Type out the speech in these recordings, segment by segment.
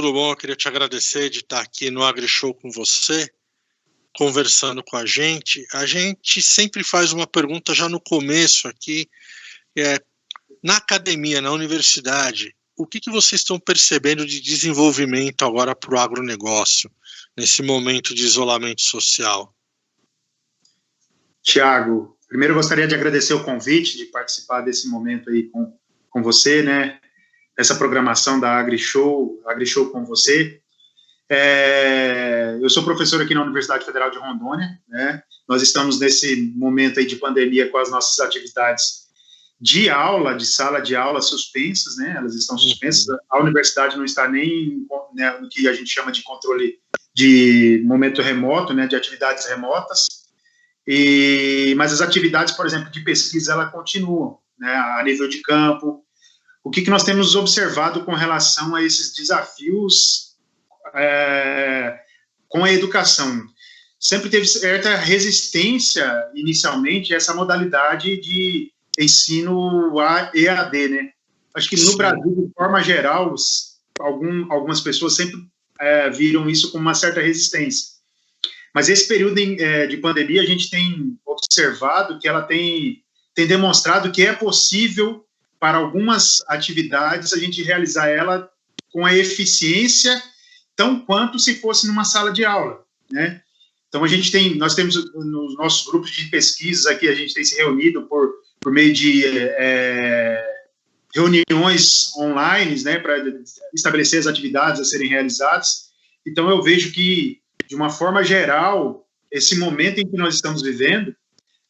tudo bom? Eu queria te agradecer de estar aqui no AgriShow com você, conversando com a gente. A gente sempre faz uma pergunta já no começo aqui, é, na academia, na universidade, o que, que vocês estão percebendo de desenvolvimento agora para o agronegócio, nesse momento de isolamento social? Tiago, primeiro gostaria de agradecer o convite de participar desse momento aí com, com você, né? Essa programação da AgriShow, AgriShow com você. É, eu sou professor aqui na Universidade Federal de Rondônia, né? Nós estamos nesse momento aí de pandemia com as nossas atividades de aula, de sala de aula suspensas, né? Elas estão uhum. suspensas. A universidade não está nem né, no que a gente chama de controle de momento remoto, né? De atividades remotas. E, mas as atividades, por exemplo, de pesquisa, ela continuam, né? A nível de campo. O que, que nós temos observado com relação a esses desafios é, com a educação? Sempre teve certa resistência inicialmente a essa modalidade de ensino EAD, né? Acho que no Sim. Brasil, de forma geral, algum, algumas pessoas sempre é, viram isso com uma certa resistência. Mas esse período em, é, de pandemia, a gente tem observado que ela tem, tem demonstrado que é possível, para algumas atividades, a gente realizar ela com a eficiência tão quanto se fosse numa sala de aula, né? Então, a gente tem, nós temos nos nossos grupos de pesquisas aqui, a gente tem se reunido por por meio de é, reuniões online, né, para estabelecer as atividades a serem realizadas. Então, eu vejo que, de uma forma geral, esse momento em que nós estamos vivendo,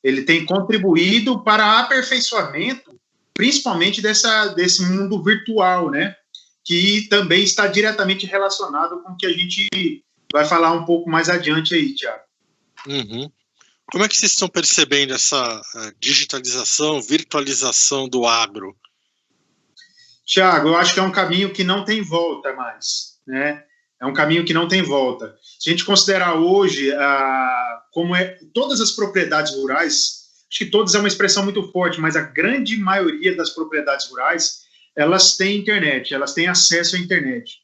ele tem contribuído para aperfeiçoamento, principalmente dessa, desse mundo virtual, né, que também está diretamente relacionado com o que a gente vai falar um pouco mais adiante aí, Tiago. Uhum. Como é que vocês estão percebendo essa eh, digitalização, virtualização do agro? Tiago, eu acho que é um caminho que não tem volta mais, né? É um caminho que não tem volta. Se a gente considerar hoje ah, como é todas as propriedades rurais, acho que todas é uma expressão muito forte, mas a grande maioria das propriedades rurais elas têm internet, elas têm acesso à internet.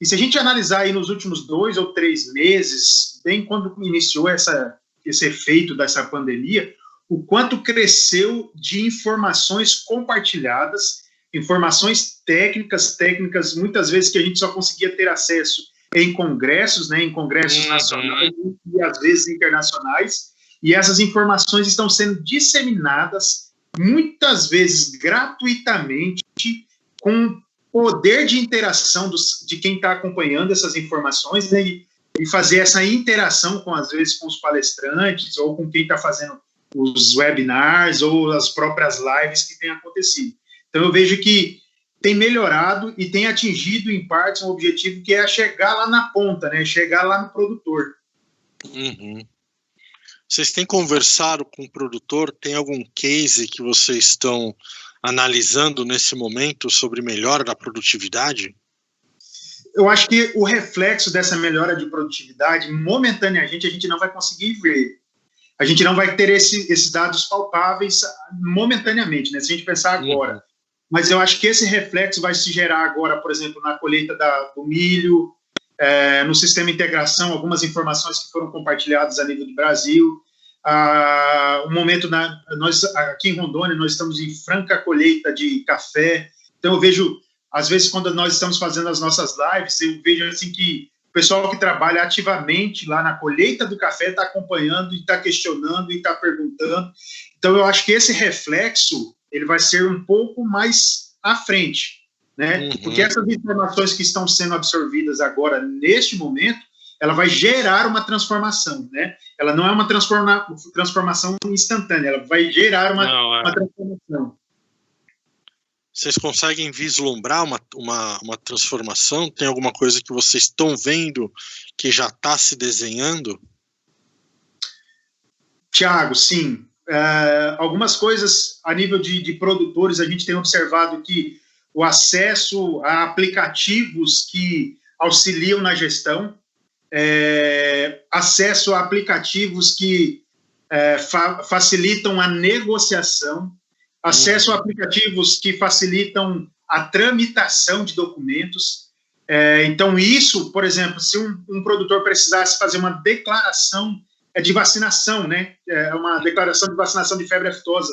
E se a gente analisar aí nos últimos dois ou três meses, bem quando iniciou essa esse efeito dessa pandemia, o quanto cresceu de informações compartilhadas, informações técnicas, técnicas muitas vezes que a gente só conseguia ter acesso em congressos, né, em congressos uhum. nacionais e às vezes internacionais, e essas informações estão sendo disseminadas muitas vezes gratuitamente com poder de interação dos, de quem está acompanhando essas informações, né, e e fazer essa interação com, às vezes, com os palestrantes ou com quem está fazendo os webinars ou as próprias lives que têm acontecido. Então, eu vejo que tem melhorado e tem atingido, em parte, um objetivo que é chegar lá na ponta, né? chegar lá no produtor. Uhum. Vocês têm conversado com o produtor? Tem algum case que vocês estão analisando nesse momento sobre melhora da produtividade? eu acho que o reflexo dessa melhora de produtividade, momentaneamente, a gente não vai conseguir ver. A gente não vai ter esse, esses dados palpáveis momentaneamente, né? Se a gente pensar uhum. agora. Uhum. Mas eu acho que esse reflexo vai se gerar agora, por exemplo, na colheita da, do milho, é, no sistema de integração, algumas informações que foram compartilhadas a nível do Brasil. Ah, um momento, na, nós aqui em Rondônia, nós estamos em franca colheita de café. Então, eu vejo às vezes, quando nós estamos fazendo as nossas lives, eu vejo assim que o pessoal que trabalha ativamente lá na colheita do café está acompanhando está questionando e está perguntando. Então, eu acho que esse reflexo ele vai ser um pouco mais à frente, né? Uhum. Porque essas informações que estão sendo absorvidas agora neste momento, ela vai gerar uma transformação, né? Ela não é uma transforma transformação instantânea, ela vai gerar uma, não, é. uma transformação. Vocês conseguem vislumbrar uma, uma, uma transformação? Tem alguma coisa que vocês estão vendo que já está se desenhando? Tiago, sim. Uh, algumas coisas a nível de, de, produtores, a gente tem observado que o acesso a aplicativos que auxiliam na gestão, é, acesso a aplicativos que é, fa facilitam a negociação, acesso a aplicativos que facilitam a tramitação de documentos. É, então, isso, por exemplo, se um, um, produtor precisasse fazer uma declaração é, de vacinação, né? É uma declaração de vacinação de febre aftosa,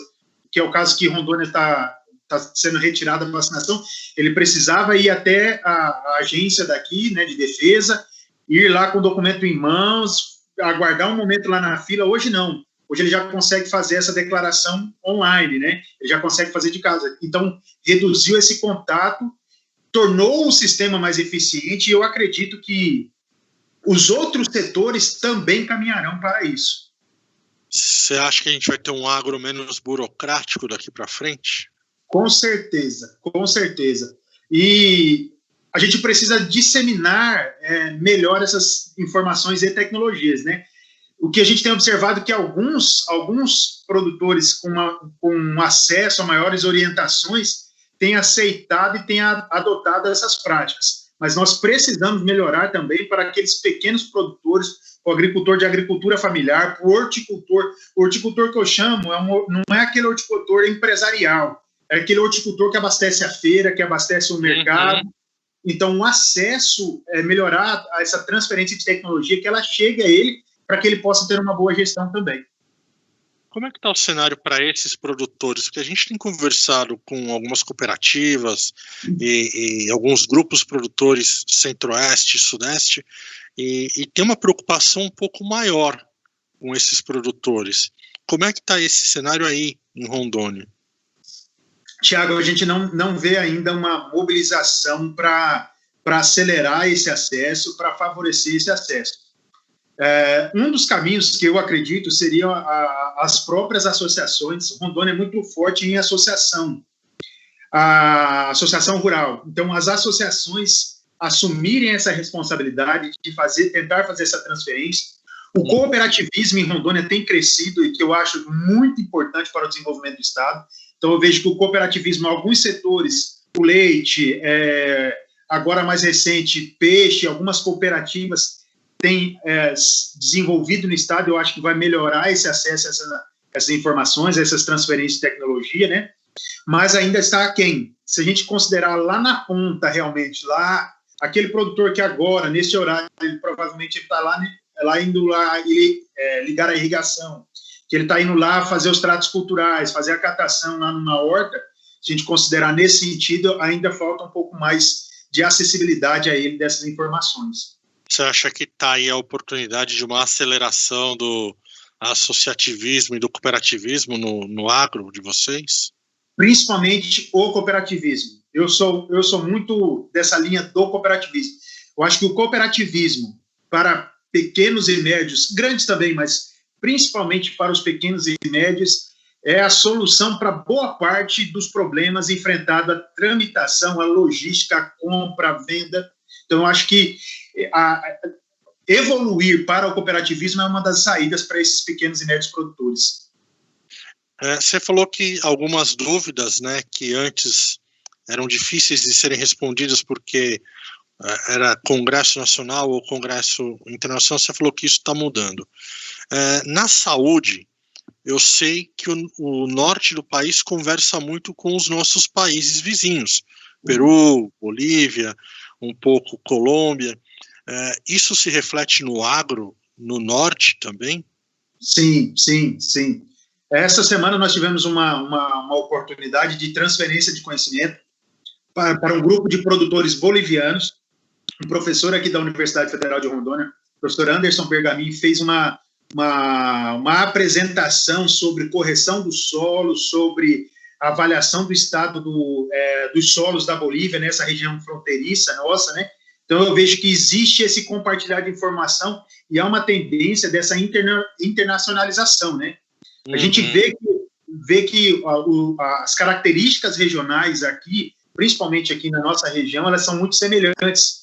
que é o caso que Rondônia está tá sendo retirada da vacinação, ele precisava ir até a, a, agência daqui, né, de defesa, ir lá com o documento em mãos, aguardar um momento lá na fila. Hoje não. Hoje ele já consegue fazer essa declaração online, né? Ele já consegue fazer de casa. Então, reduziu esse contato, tornou o sistema mais eficiente e eu acredito que os outros setores também caminharão para isso. Você acha que a gente vai ter um agro menos burocrático daqui para frente? Com certeza, com certeza. E a gente precisa disseminar é, melhor essas informações e tecnologias, né? o que a gente tem observado é que alguns, alguns produtores com, uma, com acesso a maiores orientações têm aceitado e têm adotado essas práticas. Mas nós precisamos melhorar também para aqueles pequenos produtores, o agricultor de agricultura familiar, o horticultor. O horticultor que eu chamo é um, não é aquele horticultor empresarial, é aquele horticultor que abastece a feira, que abastece o uhum. mercado. Uhum. Então, o acesso, é melhorar essa transferência de tecnologia, que ela chegue a ele para que ele possa ter uma boa gestão também. Como é que está o cenário para esses produtores? Porque a gente tem conversado com algumas cooperativas e, e alguns grupos produtores centro-oeste, sudeste, e, e, tem uma preocupação um pouco maior com esses produtores. Como é que está esse cenário aí em Rondônia? Tiago, a gente não, não vê ainda uma mobilização para acelerar esse acesso, para favorecer esse acesso. É, um dos caminhos que eu acredito seriam as próprias associações. Rondônia é muito forte em associação, a associação rural. Então, as associações assumirem essa responsabilidade de fazer, tentar fazer essa transferência. O cooperativismo em Rondônia tem crescido e que eu acho muito importante para o desenvolvimento do Estado. Então, eu vejo que o cooperativismo, em alguns setores, o leite, é, agora mais recente, peixe, algumas cooperativas tem é, desenvolvido no Estado, eu acho que vai melhorar esse acesso a essa, essas informações, a essas transferências de tecnologia, né? Mas ainda está aquém. Se a gente considerar lá na ponta, realmente, lá, aquele produtor que agora, nesse horário, ele provavelmente está lá, né, lá indo lá ele, é, ligar a irrigação, que ele está indo lá fazer os tratos culturais, fazer a catação lá numa horta, se a gente considerar nesse sentido, ainda falta um pouco mais de acessibilidade a ele dessas informações. Você acha que está aí a oportunidade de uma aceleração do associativismo e do cooperativismo no, no agro de vocês? Principalmente o cooperativismo. Eu sou, eu sou muito dessa linha do cooperativismo. Eu acho que o cooperativismo para pequenos e médios, grandes também, mas principalmente para os pequenos e médios, é a solução para boa parte dos problemas enfrentados a tramitação, a logística, compra, venda. Então, acho que a, evoluir para o cooperativismo é uma das saídas para esses pequenos e médios produtores. É, você falou que algumas dúvidas, né, que antes eram difíceis de serem respondidas porque é, era Congresso Nacional ou Congresso Internacional, você falou que isso está mudando. É, na saúde, eu sei que o, o, norte do país conversa muito com os nossos países vizinhos, Peru, Bolívia, um pouco Colômbia. É, isso se reflete no agro, no norte também? Sim, sim, sim. Essa semana nós tivemos uma, uma, uma oportunidade de transferência de conhecimento para, para, um grupo de produtores bolivianos. Um professor aqui da Universidade Federal de Rondônia, o professor Anderson Bergamin, fez uma, uma, uma apresentação sobre correção do solo, sobre avaliação do estado do, é, dos solos da Bolívia, nessa região fronteiriça nossa, né? Então, eu vejo que existe esse compartilhar de informação e há uma tendência dessa interna internacionalização, né? A uhum. gente vê que, vê que a, o, as características regionais aqui, principalmente aqui na nossa região, elas são muito semelhantes.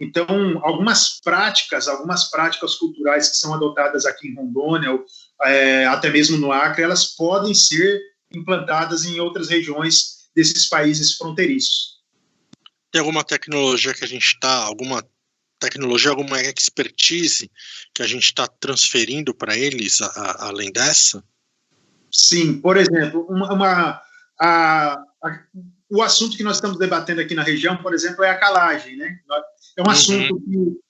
Então, algumas práticas, algumas práticas culturais que são adotadas aqui em Rondônia, ou, é, até mesmo no Acre, elas podem ser implantadas em outras regiões desses países fronteiriços. Tem alguma tecnologia que a gente está, alguma tecnologia, alguma expertise que a gente está transferindo para eles, a, a, além dessa? Sim, por exemplo, uma, uma a, o assunto que nós estamos debatendo aqui na região, por exemplo, é a calagem, né? É um uhum. assunto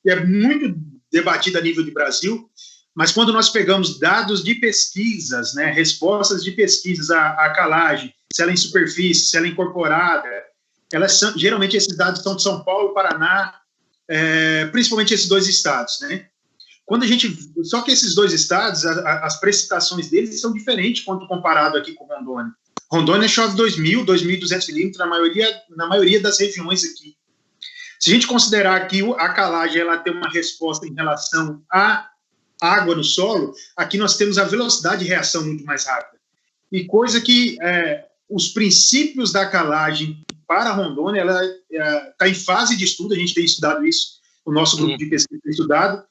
que é muito debatido a nível de Brasil, mas quando nós pegamos dados de pesquisas, né, respostas de pesquisas à, à calagem, se ela é em superfície, se ela é incorporada, elas são, geralmente esses dados são de São Paulo, Paraná, é, principalmente esses dois estados, né? Quando a gente, só que esses dois estados, a, a, as precipitações deles são diferentes quando comparado aqui com Rondônia. Rondônia chove 2.000, 2.200 milímetros na maioria, na maioria das regiões aqui. Se a gente considerar que a calagem ela tem uma resposta em relação à água no solo, aqui nós temos a velocidade de reação muito mais rápida. E coisa que é, os princípios da calagem para Rondônia, ela está é, em fase de estudo, a gente tem estudado isso, o nosso grupo de pesquisa tem estudado,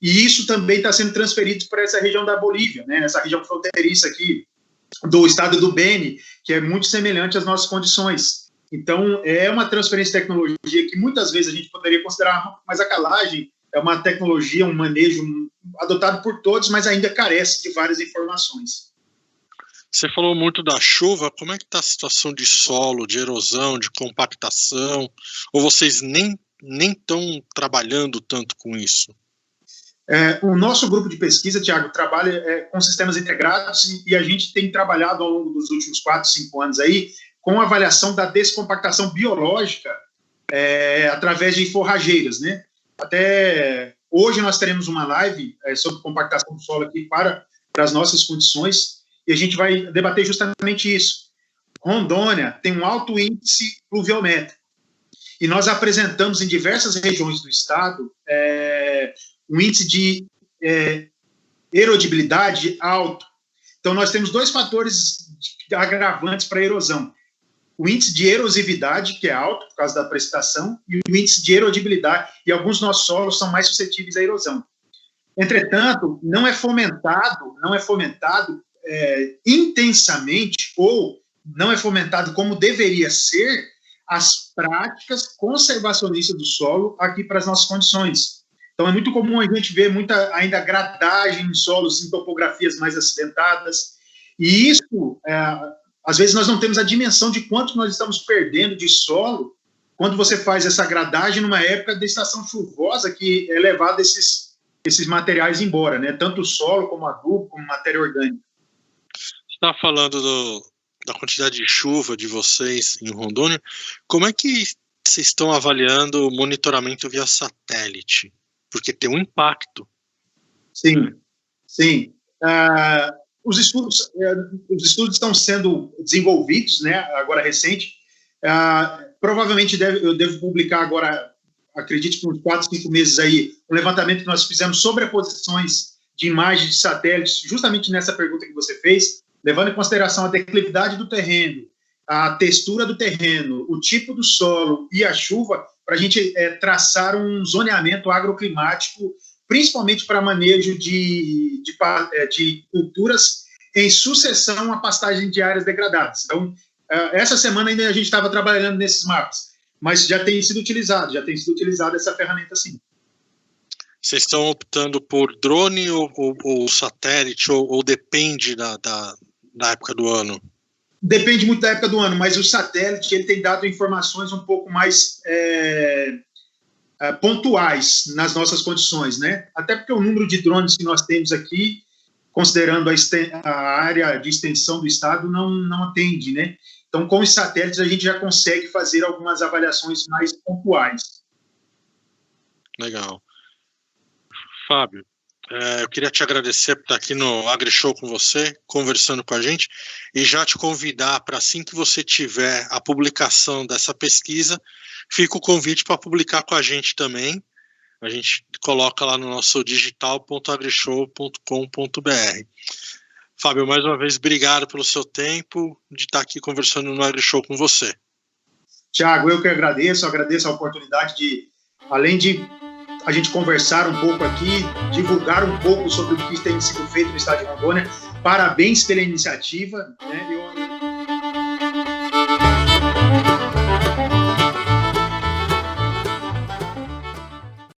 e isso também está sendo transferido para essa região da Bolívia, né, essa região fronteiriça aqui, do estado do Beni, que é muito semelhante às nossas condições. Então, é uma transferência de tecnologia que muitas vezes a gente poderia considerar, mas a calagem é uma tecnologia, um manejo adotado por todos, mas ainda carece de várias informações. Você falou muito da chuva, como é que está a situação de solo, de erosão, de compactação? Ou vocês nem nem estão trabalhando tanto com isso? É, o nosso grupo de pesquisa, Tiago, trabalha é, com sistemas integrados e, e, a gente tem trabalhado ao longo dos últimos quatro, cinco anos aí com avaliação da descompactação biológica é, através de forrageiras, né? Até hoje nós teremos uma live é, sobre compactação do solo aqui para, para as nossas condições e a gente vai debater justamente isso. Rondônia tem um alto índice pluviométrico e nós apresentamos em diversas regiões do estado é, um índice de é, erodibilidade alto. Então, nós temos dois fatores agravantes para a erosão o índice de erosividade, que é alto por causa da precipitação, e o índice de erodibilidade, e alguns nossos solos são mais suscetíveis à erosão. Entretanto, não é fomentado, não é fomentado é, intensamente ou não é fomentado como deveria ser as práticas conservacionistas do solo aqui para as nossas condições. Então, é muito comum a gente ver muita ainda gradagem em solos em topografias mais acidentadas, e isso é, às vezes nós não temos a dimensão de quanto nós estamos perdendo de solo quando você faz essa gradagem numa época de estação chuvosa que é levado esses, esses materiais embora, né? Tanto o solo como adubo, como matéria orgânica. Você está falando do, da quantidade de chuva de vocês em Rondônia. Como é que vocês estão avaliando o monitoramento via satélite? Porque tem um impacto. Sim, sim. Uh, os estudos, é, os estudos estão sendo desenvolvidos, né, agora recente. Ah, provavelmente deve, eu devo publicar agora, acredito que uns quatro, cinco meses aí, um levantamento que nós fizemos sobre posições de imagens de satélites, justamente nessa pergunta que você fez, levando em consideração a declividade do terreno, a textura do terreno, o tipo do solo e a chuva, para a gente é, traçar um zoneamento agroclimático principalmente para manejo de, de, é, de, culturas em sucessão a pastagem de áreas degradadas. Então, é, essa semana ainda a gente estava trabalhando nesses mapas, mas já tem sido utilizado, já tem sido utilizada essa ferramenta sim. Vocês estão optando por drone ou, ou, ou satélite, ou, ou depende da, da, da época do ano? Depende muito da época do ano, mas o satélite ele tem dado informações um pouco mais é, pontuais nas nossas condições, né? Até porque o número de drones que nós temos aqui, considerando a, a área de extensão do estado, não, não atende, né? Então, com os satélites, a gente já consegue fazer algumas avaliações mais pontuais. Legal. Fábio, é, eu queria te agradecer por estar aqui no AgriShow com você, conversando com a gente, e já te convidar para assim que você tiver a publicação dessa pesquisa, fica o convite para publicar com a gente também. A gente coloca lá no nosso digital.agrishow.com.br. Fábio, mais uma vez, obrigado pelo seu tempo de estar aqui conversando no AgriShow com você. Tiago, eu que agradeço, agradeço a oportunidade de, além de a gente conversar um pouco aqui, divulgar um pouco sobre o que tem sido feito no estado de Rondônia. Parabéns pela iniciativa. Né?